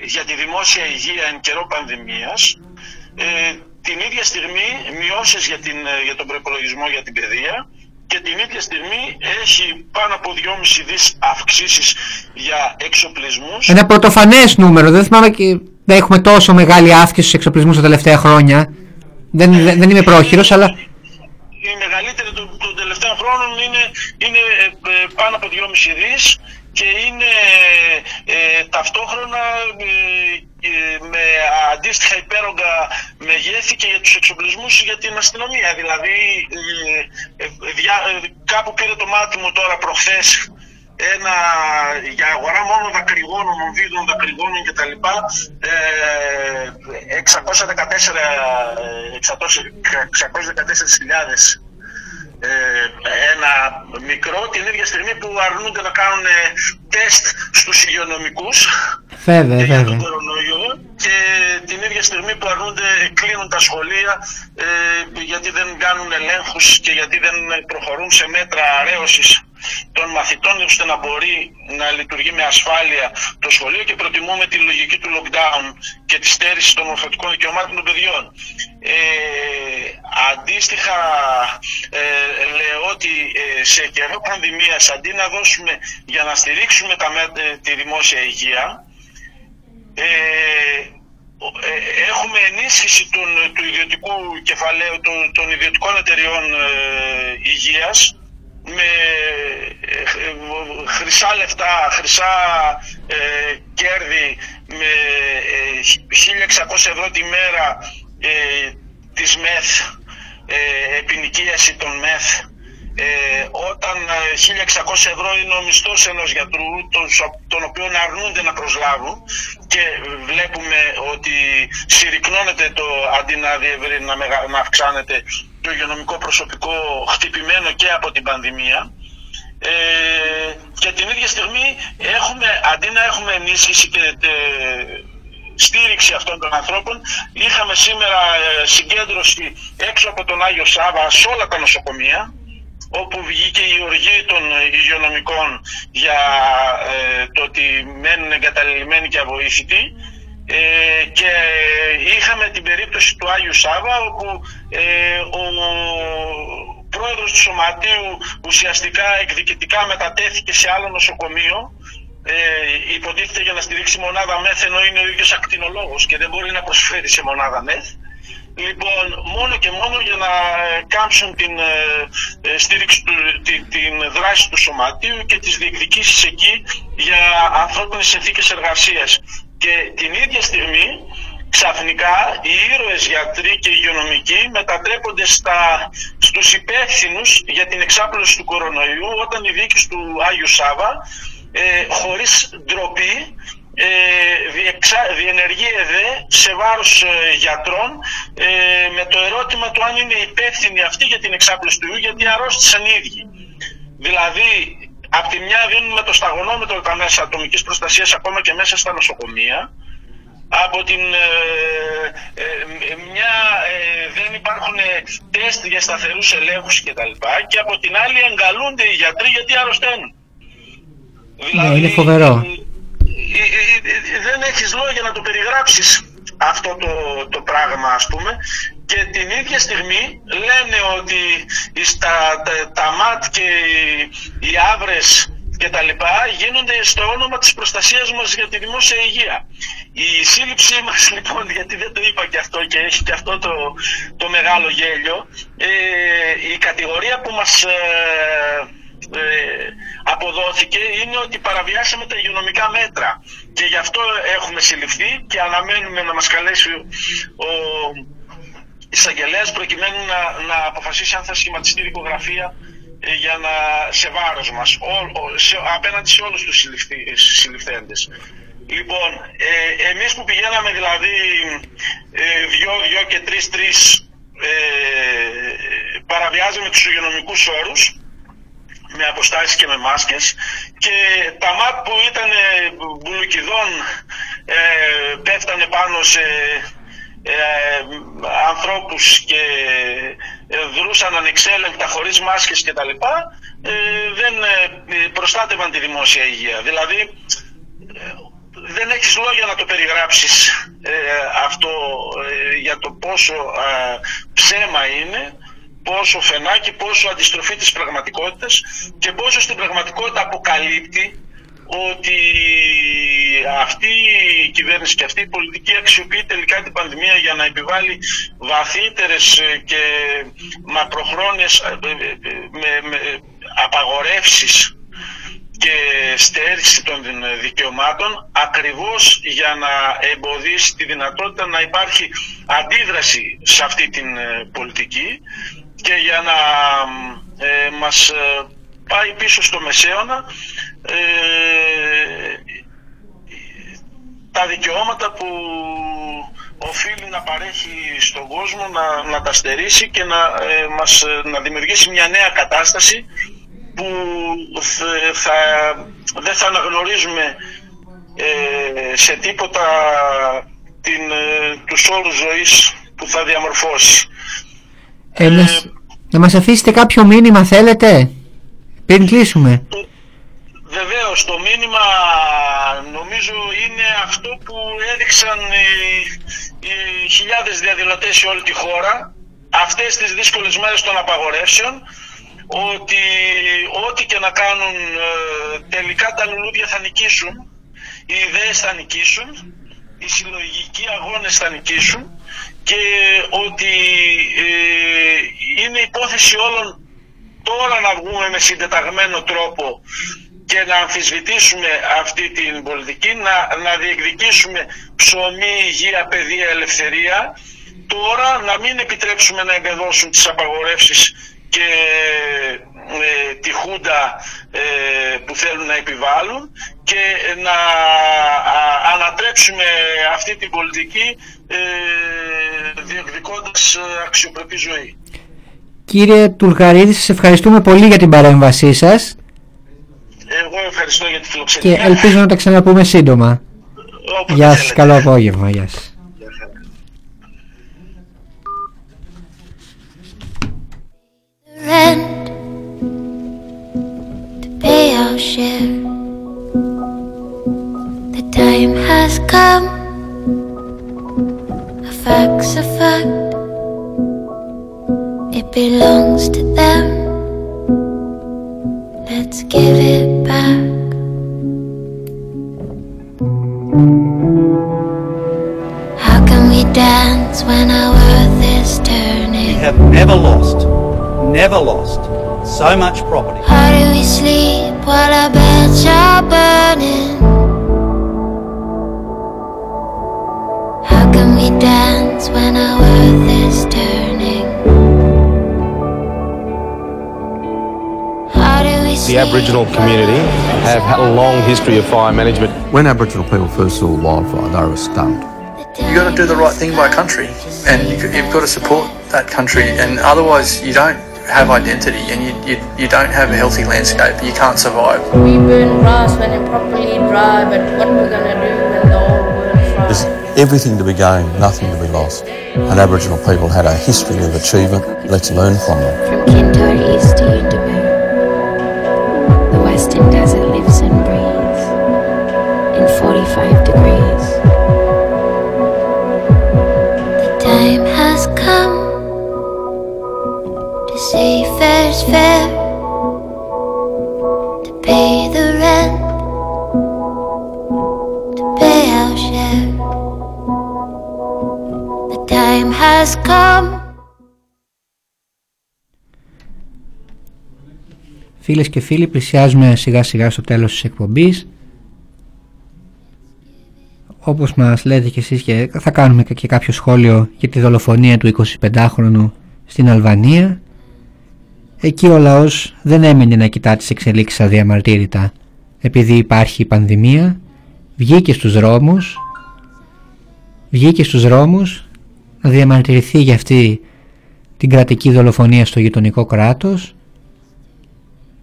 για τη δημόσια υγεία εν καιρό πανδημίας την ίδια στιγμή μειώσεις για, την, για τον προϋπολογισμό για την παιδεία και την ίδια στιγμή έχει πάνω από 2,5 δις αυξήσεις για εξοπλισμούς. Ένα πρωτοφανές νούμερο, δεν θυμάμαι και δεν έχουμε τόσο μεγάλη αύξηση στους εξοπλισμούς τα τελευταία χρόνια. Δεν, δεν, δεν είμαι πρόχειρος, αλλά... Η μεγαλύτερη των, των τελευταίων χρόνων είναι, είναι ε, ε, πάνω από 2,5 δις και είναι ε, ταυτόχρονα ε, με αντίστοιχα υπέρογκα μεγέθη και για τους εξοπλισμούς για την αστυνομία. Δηλαδή ε, κάπου πήρε το μάτι μου τώρα προχθές ένα για αγορά μόνο δακρυγόνων, ομβίδων, δακρυγόνων κτλ. Ε, 614, 614.000 ε, ένα μικρό την ίδια στιγμή που αρνούνται να κάνουν ε, τεστ στους υγειονομικούς βέβαια, για τον κορονοϊό και την ίδια στιγμή που αρνούνται, κλείνουν τα σχολεία ε, γιατί δεν κάνουν ελέγχους και γιατί δεν προχωρούν σε μέτρα αρέωσης των μαθητών ώστε να μπορεί να λειτουργεί με ασφάλεια το σχολείο και προτιμούμε τη λογική του lockdown και τη στέρηση των ορθωτικών δικαιωμάτων των παιδιών. Ε, αντίστοιχα ε, λέω ότι ε, σε καιρό πανδημίας αντί να δώσουμε για να στηρίξουμε τα, ε, τη δημόσια υγεία ε, έχουμε ενίσχυση των, του ιδιωτικού κεφαλαίου των, των ιδιωτικών εταιριών υγείας με χρυσά λεφτά, χρυσά κέρδη με 1600 ευρώ τη μέρα της ΜΕΘ, ε, επινοικίαση των ΜΕΘ ε, όταν 1.600 ε, ευρώ είναι ο μισθός ενός γιατρού, τον, τον οποίο αρνούνται να προσλάβουν και βλέπουμε ότι συρρυκνώνεται το αντί να, να, να αυξάνεται το υγειονομικό προσωπικό χτυπημένο και από την πανδημία. Ε, και την ίδια στιγμή έχουμε, αντί να έχουμε ενίσχυση και στήριξη αυτών των ανθρώπων. Είχαμε σήμερα ε, συγκέντρωση έξω από τον Άγιο Σάβα σε όλα τα νοσοκομεία όπου βγήκε η οργή των υγειονομικών για ε, το ότι μένουν εγκαταλελειμμένοι και αβοήθητοι ε, και είχαμε την περίπτωση του Άγιου Σάβα όπου ο πρόεδρος του Σωματείου ουσιαστικά εκδικητικά μετατέθηκε σε άλλο νοσοκομείο ε, υποτίθεται για να στηρίξει μονάδα ΜΕΘ ενώ είναι ο ίδιος ακτινολόγος και δεν μπορεί να προσφέρει σε μονάδα ΜΕΘ. Λοιπόν, μόνο και μόνο για να κάμψουν την ε, ε, στήριξη του, την, την δράση του σωματείου και τις διεκδικήσεις εκεί για ανθρώπινες συνθήκες εργασίας. Και την ίδια στιγμή ξαφνικά οι ήρωες γιατροί και υγειονομικοί μετατρέπονται στα, στους υπεύθυνους για την εξάπλωση του κορονοϊού όταν η δίκη του Άγιου Σάβα ε, χωρίς ντροπή ε, διενεργεί ΕΔΕ σε βάρος ε, γιατρών ε, με το ερώτημα του αν είναι υπεύθυνοι αυτοί για την εξάπλωση του ιού γιατί αρρώστησαν οι ίδιοι. Δηλαδή, από τη μια δίνουμε το σταγονόμετρο τα μέσα ατομικής προστασίας ακόμα και μέσα στα νοσοκομεία από την ε, μια δεν υπάρχουν τεστ για σταθερούς ελέγχους και και από την άλλη εγκαλούνται οι γιατροί γιατί αρρωσταίνουν. Δηλαδή, ναι, είναι φοβερό. Ε, ε, ε, δεν έχεις λόγια να το περιγράψεις αυτό το, το πράγμα ας πούμε και την ίδια στιγμή λένε ότι στα, τα, τα ΜΑΤ και οι, οι άβρες και τα λοιπά γίνονται στο όνομα της προστασίας μας για τη δημόσια υγεία. Η σύλληψή μας λοιπόν, γιατί δεν το είπα και αυτό και έχει και αυτό το, το μεγάλο γέλιο, ε, η κατηγορία που μας ε, αποδόθηκε είναι ότι παραβιάσαμε τα υγειονομικά μέτρα και γι' αυτό έχουμε συλληφθεί και αναμένουμε να μας καλέσει ο εισαγγελέας προκειμένου να, να αποφασίσει αν θα σχηματιστεί δικογραφία ε, για να, σε βάρος μας, σε, απέναντι σε όλους τους συλληφθέντες. Λοιπόν, ε, εμείς που πηγαίναμε δηλαδή ε, δυο, δυο και τρεις τρεις ε, παραβιάζαμε τους υγειονομικούς όρους με αποστάσεις και με μάσκες και τα ΜΑΤ που ήταν μπουλουκιδών ε, πέφτανε πάνω σε ε, ανθρώπους και ε, δρούσαν ανεξέλεγκτα χωρίς μάσκες και τα λοιπά ε, δεν ε, προστάτευαν τη δημόσια υγεία. Δηλαδή δεν έχεις λόγια να το περιγράψεις αυτό για το πόσο ψέμα είναι πόσο φαινάκι, πόσο αντιστροφή της πραγματικότητας και πόσο στην πραγματικότητα αποκαλύπτει ότι αυτή η κυβέρνηση και αυτή η πολιτική αξιοποιεί τελικά την πανδημία για να επιβάλλει βαθύτερες και μακροχρόνιες ε, ε, με, με απαγορεύσεις και στέρηση των δικαιωμάτων ακριβώς για να εμποδίσει τη δυνατότητα να υπάρχει αντίδραση σε αυτή την ε, πολιτική και για να ε, μας ε, πάει πίσω στο μεσαίωνα ε, τα δικαιώματα που οφείλει να παρέχει στον κόσμο να, να τα στερήσει και να, ε, μας, να δημιουργήσει μια νέα κατάσταση που θα, δεν θα αναγνωρίζουμε σε τίποτα την, τους όρους ζωής που θα διαμορφώσει. Ε, να, να μας αφήσετε κάποιο μήνυμα θέλετε; Πριν κλείσουμε. Βεβαίως το μήνυμα νομίζω είναι αυτό που έδειξαν οι, οι χιλιάδες διαδηλωτές σε όλη τη χώρα αυτές τις δύσκολες μέρες των απαγορεύσεων ότι ό,τι και να κάνουν ε, τελικά τα λουλούδια θα νικήσουν οι ιδέες θα νικήσουν οι συλλογικοί αγώνες θα νικήσουν και ότι ε, είναι υπόθεση όλων τώρα να βγούμε με συντεταγμένο τρόπο και να αμφισβητήσουμε αυτή την πολιτική, να, να διεκδικήσουμε ψωμί, υγεία, παιδεία, ελευθερία, τώρα να μην επιτρέψουμε να εγκαδώσουν τις απαγορεύσεις και ε, τη Χούντα ε, που θέλουν να επιβάλλουν και να ανατρέψουμε αυτή την πολιτική ε, διεκδικώντας αξιοπρεπή ζωή. Κύριε Τουλγαρίδη, σας ευχαριστούμε πολύ για την παρέμβασή σας. Εγώ ευχαριστώ για τη φιλοξενία. Και ελπίζω να τα ξαναπούμε σύντομα. Γεια σας, καλό απόγευμα. Γεια σας. rent to pay our share. The time has come. A fact's a fact. Belongs to them. Let's give it back. How can we dance when our earth is turning? We have never lost never lost so much property. How do we sleep while our beds are burning? How can we dance when our The Aboriginal community have had a long history of fire management. When Aboriginal people first saw wildfire, they were stunned. You've got to do the right thing by country, and you, you've got to support that country, and otherwise you don't have identity and you, you, you don't have a healthy landscape, you can't survive. We burn grass when it's properly dry, but what are we going to do when the whole world's dry? There's everything to be gained, nothing to be lost. And Aboriginal people had a history of achievement. Let's learn from them. From Kintor East to 45 degrees. The time has come to say fair's fair, to pay the rent, to pay our share. The time has come. Φίλες και φίλοι, πλησιάζουμε σιγά σιγά στο τέλος της εκπομπής. Όπως μας λέτε και εσείς και θα κάνουμε και κάποιο σχόλιο για τη δολοφονία του 25χρονου στην Αλβανία. Εκεί ο λαός δεν έμεινε να κοιτά τις εξελίξεις αδιαμαρτύρητα επειδή υπάρχει η πανδημία. Βγήκε στους δρόμους, βγήκε στους δρόμους να διαμαρτυρηθεί για αυτή την κρατική δολοφονία στο γειτονικό κράτος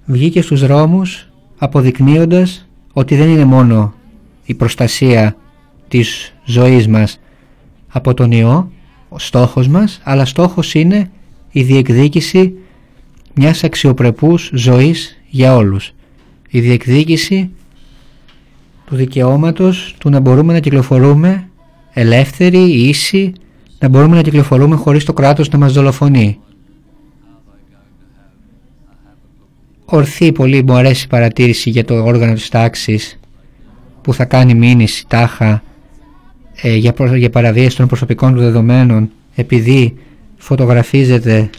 βγήκε στους δρόμους αποδεικνύοντας ότι δεν είναι μόνο η προστασία της ζωής μας από τον ιό ο στόχος μας αλλά στόχος είναι η διεκδίκηση μιας αξιοπρεπούς ζωής για όλους. Η διεκδίκηση του δικαιώματος του να μπορούμε να κυκλοφορούμε ελεύθεροι, ίσοι να μπορούμε να κυκλοφορούμε χωρίς το κράτος να μας δολοφονεί. Ορθή πολύ μου αρέσει η παρατήρηση για το όργανο της τάξης που θα κάνει μήνυση τάχα ε, για, για παραβίαση των προσωπικών του δεδομένων επειδή φωτογραφίζεται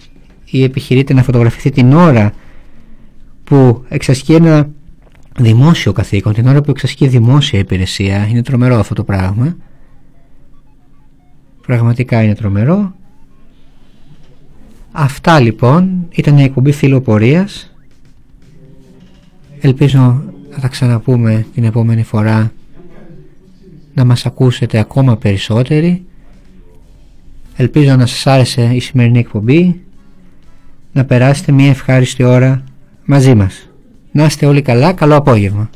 ή επιχειρείται να φωτογραφηθεί την ώρα που εξασκεί ένα δημόσιο καθήκον, την ώρα που εξασκεί δημόσια υπηρεσία. Είναι τρομερό αυτό το πράγμα. Πραγματικά είναι τρομερό. Αυτά λοιπόν ήταν η εκπομπή φιλοπορίας Ελπίζω να τα ξαναπούμε την επόμενη φορά να μας ακούσετε ακόμα περισσότεροι. Ελπίζω να σας άρεσε η σημερινή εκπομπή να περάσετε μια ευχάριστη ώρα μαζί μας. Να είστε όλοι καλά, καλό απόγευμα.